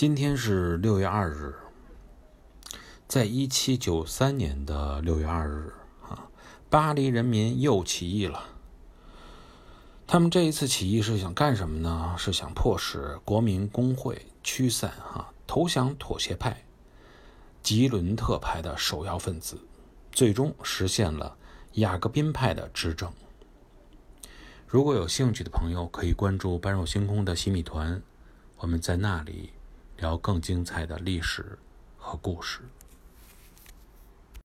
今天是六月二日，在一七九三年的六月二日啊，巴黎人民又起义了。他们这一次起义是想干什么呢？是想迫使国民工会驱散哈投降妥协派、吉伦特派的首要分子，最终实现了雅各宾派的执政。如果有兴趣的朋友，可以关注“般若星空”的洗米团，我们在那里聊更精彩的历史和故事。